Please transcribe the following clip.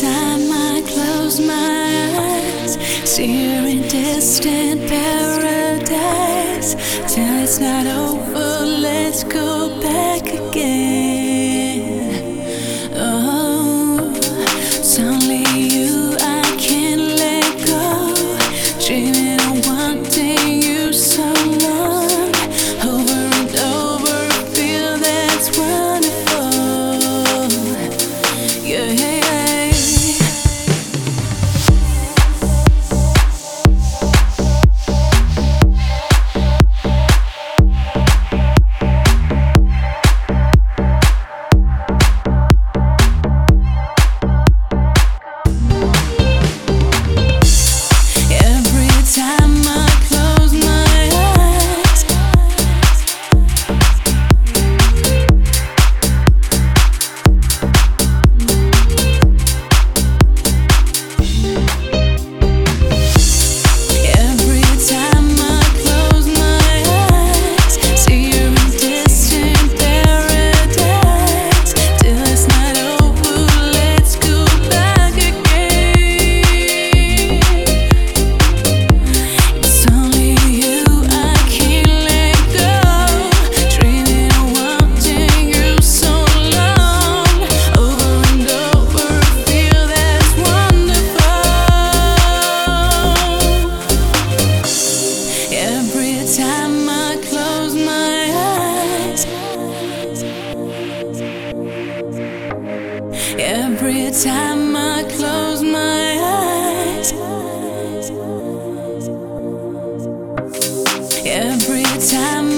time I close my eyes, seeing distant paradise. Till it's not over, let's go back again. Oh, it's only you I can't let go. Dreaming of one day. Every time I close my eyes, every time.